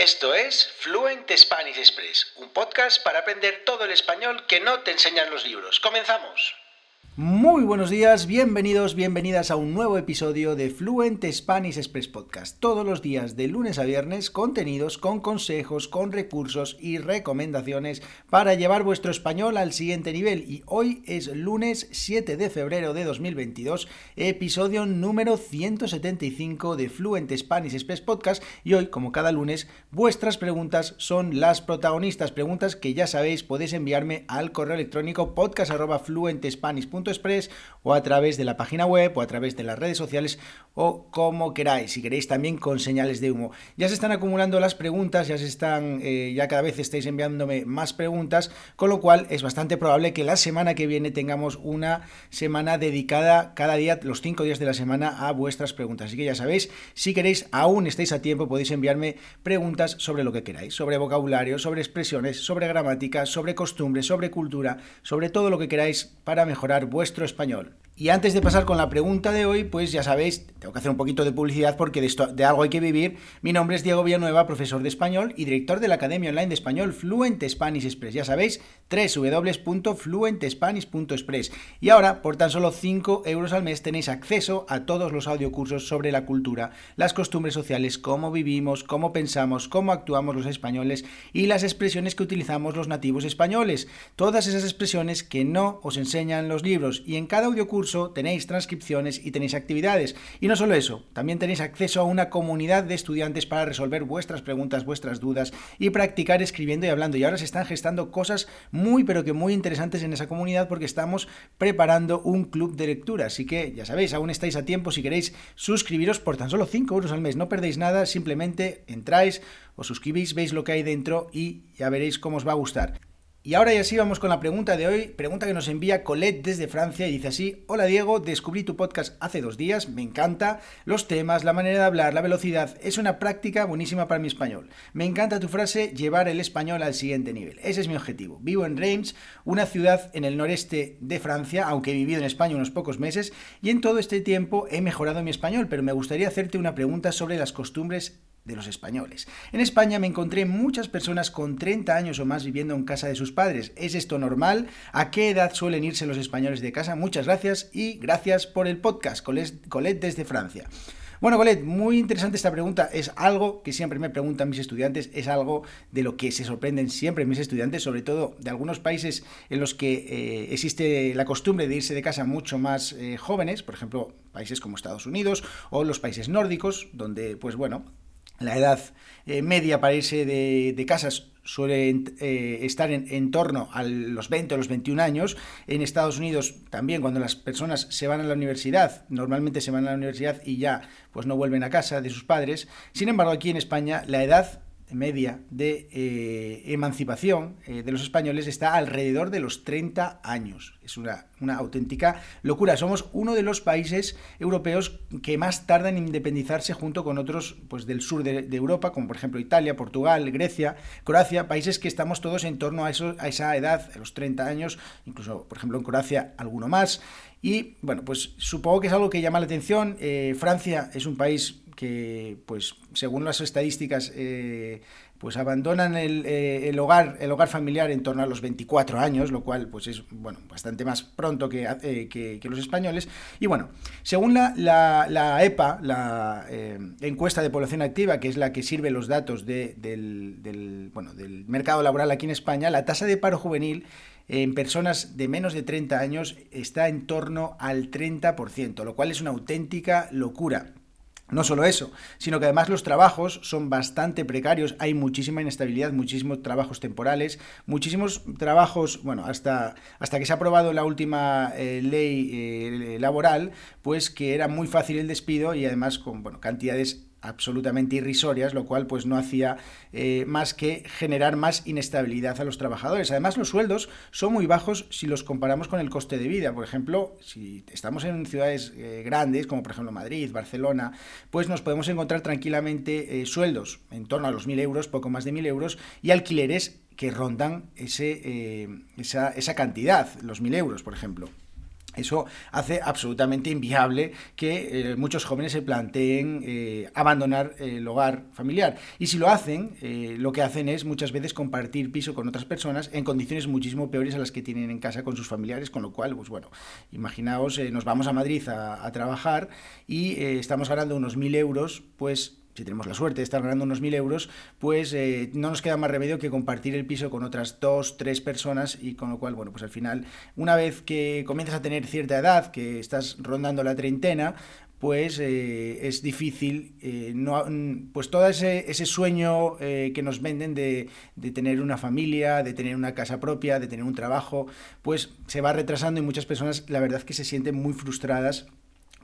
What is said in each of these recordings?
Esto es Fluent Spanish Express, un podcast para aprender todo el español que no te enseñan los libros. ¡Comenzamos! Muy buenos días, bienvenidos, bienvenidas a un nuevo episodio de Fluent Spanish Express Podcast. Todos los días de lunes a viernes, contenidos con consejos, con recursos y recomendaciones para llevar vuestro español al siguiente nivel. Y hoy es lunes 7 de febrero de 2022, episodio número 175 de Fluent Spanish Express Podcast. Y hoy, como cada lunes, vuestras preguntas son las protagonistas. Preguntas que ya sabéis, podéis enviarme al correo electrónico podcast.fluentespanish.com Express o a través de la página web o a través de las redes sociales o como queráis. Si queréis también con señales de humo. Ya se están acumulando las preguntas, ya se están, eh, ya cada vez estáis enviándome más preguntas, con lo cual es bastante probable que la semana que viene tengamos una semana dedicada cada día, los cinco días de la semana, a vuestras preguntas. Así que ya sabéis, si queréis, aún estáis a tiempo, podéis enviarme preguntas sobre lo que queráis, sobre vocabulario, sobre expresiones, sobre gramática, sobre costumbres, sobre cultura, sobre todo lo que queráis para mejorar vuestro español. Y antes de pasar con la pregunta de hoy, pues ya sabéis, tengo que hacer un poquito de publicidad porque de, algo hay que vivir. Mi nombre es Diego Villanueva, profesor de español y director de la Academia Online de Español Fluent Spanish Express. Ya sabéis, www.fluentespanish.express. Y ahora, por tan solo 5 euros al mes, tenéis acceso a todos los audiocursos sobre la cultura, las costumbres sociales, cómo vivimos, cómo pensamos, cómo actuamos los españoles y las expresiones que utilizamos los nativos españoles. Todas esas expresiones que no os enseñan los libros. Y en cada audiocurso tenéis transcripciones y tenéis actividades. Y no solo eso, también tenéis acceso a una comunidad de estudiantes para resolver vuestras preguntas, vuestras dudas y practicar escribiendo y hablando. Y ahora se están gestando cosas muy, pero que muy interesantes en esa comunidad porque estamos preparando un club de lectura. Así que ya sabéis, aún estáis a tiempo si queréis suscribiros por tan solo 5 euros al mes. No perdéis nada, simplemente entráis, os suscribís, veis lo que hay dentro y ya veréis cómo os va a gustar. Y ahora ya sí vamos con la pregunta de hoy, pregunta que nos envía Colette desde Francia y dice así, hola Diego, descubrí tu podcast hace dos días, me encanta, los temas, la manera de hablar, la velocidad, es una práctica buenísima para mi español. Me encanta tu frase, llevar el español al siguiente nivel, ese es mi objetivo. Vivo en Reims, una ciudad en el noreste de Francia, aunque he vivido en España unos pocos meses, y en todo este tiempo he mejorado mi español, pero me gustaría hacerte una pregunta sobre las costumbres de los españoles. En España me encontré muchas personas con 30 años o más viviendo en casa de sus padres. ¿Es esto normal? ¿A qué edad suelen irse los españoles de casa? Muchas gracias y gracias por el podcast, Colette desde Francia. Bueno, Colette, muy interesante esta pregunta. Es algo que siempre me preguntan mis estudiantes, es algo de lo que se sorprenden siempre mis estudiantes, sobre todo de algunos países en los que eh, existe la costumbre de irse de casa mucho más eh, jóvenes, por ejemplo, países como Estados Unidos o los países nórdicos, donde, pues bueno, la edad eh, media para irse de, casas suele eh, estar en, torno a los 20 o los 21 años. En Estados Unidos también cuando las personas se van a la universidad, normalmente se van a la universidad y ya pues no vuelven a casa de sus padres. Sin embargo, aquí en España la edad media de eh, emancipación eh, de los españoles está alrededor de los 30 años. Es una, auténtica locura. Somos uno de los países europeos que más tardan en independizarse junto con otros pues, del sur de, Europa, como por ejemplo Italia, Portugal, Grecia, Croacia, países que estamos todos en torno a, esa edad, a los 30 años, incluso por ejemplo en Croacia alguno más. Y bueno, pues supongo que es algo que llama la atención. Eh, Francia es un país que, pues, según las estadísticas, eh, pues abandonan eh, el, hogar, el hogar familiar en torno a los 24 años, lo cual pues es bueno, bastante más pronto que, que, los españoles. Y bueno, según la, la, EPA, la encuesta de población activa, que es la que sirve los datos del, del, bueno, del mercado laboral aquí en España, la tasa de paro juvenil en personas de menos de 30 años está en torno al 30%, lo cual es una auténtica locura. No solo eso, sino que además los trabajos son bastante precarios, hay muchísima inestabilidad, muchísimos trabajos temporales, muchísimos trabajos, bueno, hasta, hasta que se ha aprobado la última eh, ley eh, laboral, pues que era muy fácil el despido y además con bueno, cantidades absolutamente irrisorias, lo cual pues no hacía eh, más que generar más inestabilidad a los trabajadores. Además, los sueldos son muy bajos si los comparamos con el coste de vida. Por ejemplo, si estamos en ciudades eh, grandes, como por ejemplo Madrid, Barcelona, pues nos podemos encontrar tranquilamente eh, sueldos en torno a los 1.000 euros, poco más de 1.000 euros, y alquileres que rondan ese, esa, esa cantidad, los 1.000 euros, por ejemplo. Eso hace absolutamente inviable que eh, muchos jóvenes se planteen eh, abandonar el hogar familiar. Y si lo hacen, eh, lo que hacen es muchas veces compartir piso con otras personas en condiciones muchísimo peores a las que tienen en casa con sus familiares, con lo cual, pues bueno, imaginaos, nos vamos a Madrid a, a trabajar y estamos ganando unos mil euros, pues si tenemos la suerte de estar ganando unos mil euros, pues eh, no nos queda más remedio que compartir el piso con otras dos, tres personas y con lo cual, bueno, pues al final, una vez que comienzas a tener cierta edad, que estás rondando la treintena, pues eh, es difícil, eh, pues todo ese, ese sueño que nos venden de, de, tener una familia, de tener una casa propia, de tener un trabajo, pues se va retrasando y muchas personas la verdad que se sienten muy frustradas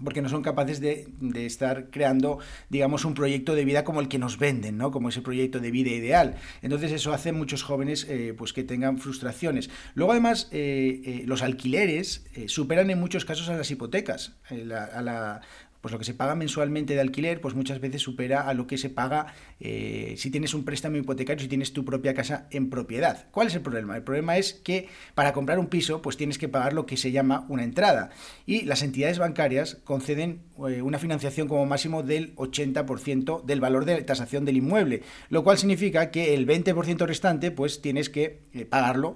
porque no son capaces de, estar creando, digamos, un proyecto de vida como el que nos venden, ¿no? Como ese proyecto de vida ideal. Entonces eso hace muchos jóvenes eh, pues que tengan frustraciones. Luego además eh, eh, los alquileres superan en muchos casos a las hipotecas, a la, pues lo que se paga mensualmente de alquiler, pues muchas veces supera a lo que se paga eh, si tienes un préstamo hipotecario, si tienes tu propia casa en propiedad. ¿Cuál es el problema? El problema es que para comprar un piso, pues tienes que pagar lo que se llama una entrada. Y las entidades bancarias conceden eh, una financiación como máximo del 80% del valor de tasación del inmueble, lo cual significa que el 20% restante, pues tienes que eh, pagarlo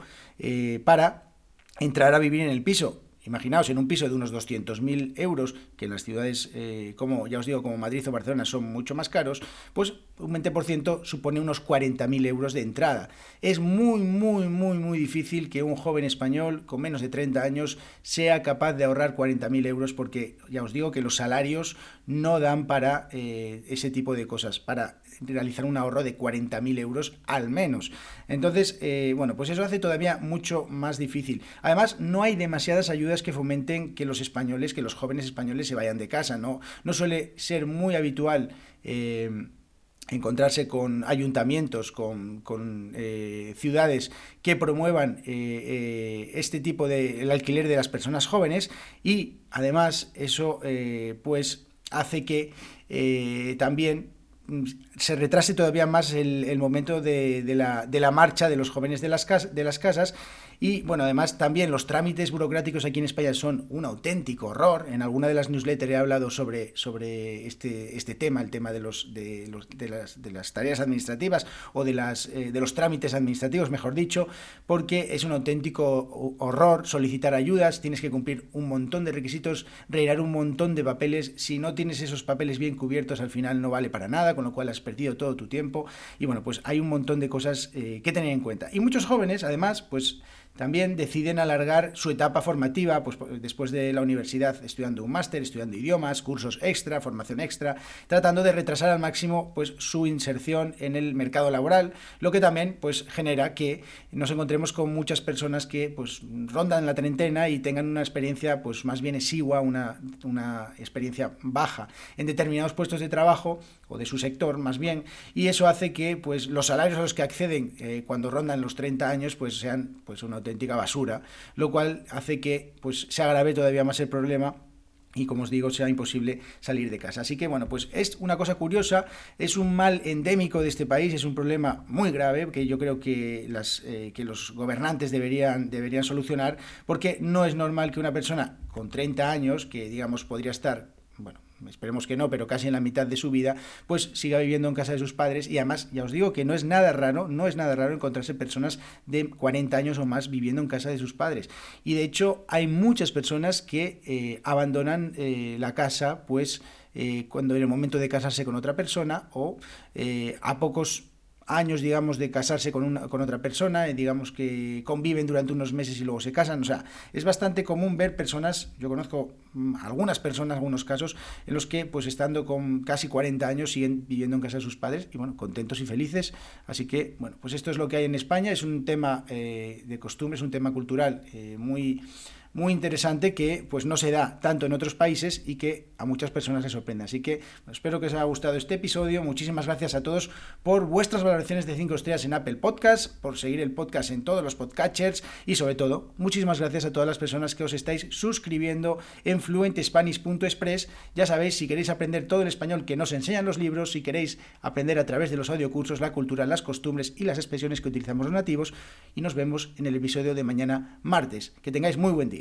para entrar a vivir en el piso Imaginaos en un piso de unos 200.000 euros, que en las ciudades, eh, como ya os digo, como Madrid o Barcelona son mucho más caros, pues un 20% supone unos 40.000 euros de entrada. Es muy, muy, muy, muy difícil que un joven español con menos de 30 años sea capaz de ahorrar 40.000 euros porque ya os digo que los salarios no dan para eh, ese tipo de cosas, para realizar un ahorro de 40.000 euros al menos. Entonces, eh, bueno, pues eso hace todavía mucho más difícil. Además, no hay demasiadas ayudas que fomenten que los españoles, que los jóvenes españoles se vayan de casa. No, suele ser muy habitual. Eh, encontrarse con ayuntamientos, con, eh, ciudades que promuevan eh, este tipo de el alquiler de las personas jóvenes y además eso pues hace que también mm, se retrase todavía más el, momento de, la, marcha de los jóvenes de las casas y bueno, además también los trámites burocráticos aquí en España son un auténtico horror. En alguna de las newsletters he hablado sobre, sobre este, este tema, el tema de, los, de, los, de, las, de las, tareas administrativas o de, las, eh, de los trámites administrativos, mejor dicho, porque es un auténtico horror solicitar ayudas, tienes que cumplir un montón de requisitos, rellenar un montón de papeles. Si no tienes esos papeles bien cubiertos, al final no vale para nada, con lo cual has perdido todo tu tiempo. Y bueno, pues hay un montón de cosas eh, que tener en cuenta. Y muchos jóvenes, además, pues también deciden alargar su etapa formativa, pues después de la universidad, estudiando un máster, estudiando idiomas, cursos extra, formación extra, tratando de retrasar al máximo pues, su inserción en el mercado laboral, lo que también pues, genera que nos encontremos con muchas personas que pues, rondan la treintena y tengan una experiencia pues, más bien exigua, una, una experiencia baja en determinados puestos de trabajo o de su sector más bien, y eso hace que pues, los salarios a los que acceden eh, cuando rondan los 30 años pues, sean pues, una auténtica basura, lo cual hace que pues, se agrave todavía más el problema y como os digo, sea imposible salir de casa. Así que bueno, pues es una cosa curiosa, es un mal endémico de este país, es un problema muy grave que yo creo que, las, eh, que los gobernantes deberían, deberían solucionar, porque no es normal que una persona con 30 años, que digamos podría estar, bueno, esperemos que no, pero casi en la mitad de su vida, pues siga viviendo en casa de sus padres y además ya os digo que no es nada raro, no es nada raro encontrarse personas de 40 años o más viviendo en casa de sus padres. Y de hecho hay muchas personas que eh, abandonan eh, la casa pues eh, cuando en el momento de casarse con otra persona o a pocos años, digamos, de casarse con, una, con otra persona, eh, digamos que conviven durante unos meses y luego se casan. O sea, es bastante común ver personas, yo conozco mm, algunas personas, algunos casos, en los que, pues estando con casi 40 años, siguen viviendo en casa de sus padres y, bueno, contentos y felices. Así que, bueno, pues esto es lo que hay en España. Es un tema eh, de costumbres, un tema cultural eh, muy muy interesante que pues no se da tanto en otros países y que a muchas personas les sorprende. Así que espero que os haya gustado este episodio. Muchísimas gracias a todos por vuestras valoraciones de 5 estrellas en Apple Podcast, por seguir el podcast en todos los podcatchers y sobre todo, muchísimas gracias a todas las personas que os estáis suscribiendo en fluentespanish.express. Ya sabéis, si queréis aprender todo el español que nos enseñan los libros, si queréis aprender a través de los audiocursos la cultura, las costumbres y las expresiones que utilizamos los nativos y nos vemos en el episodio de mañana martes. Que tengáis muy buen día.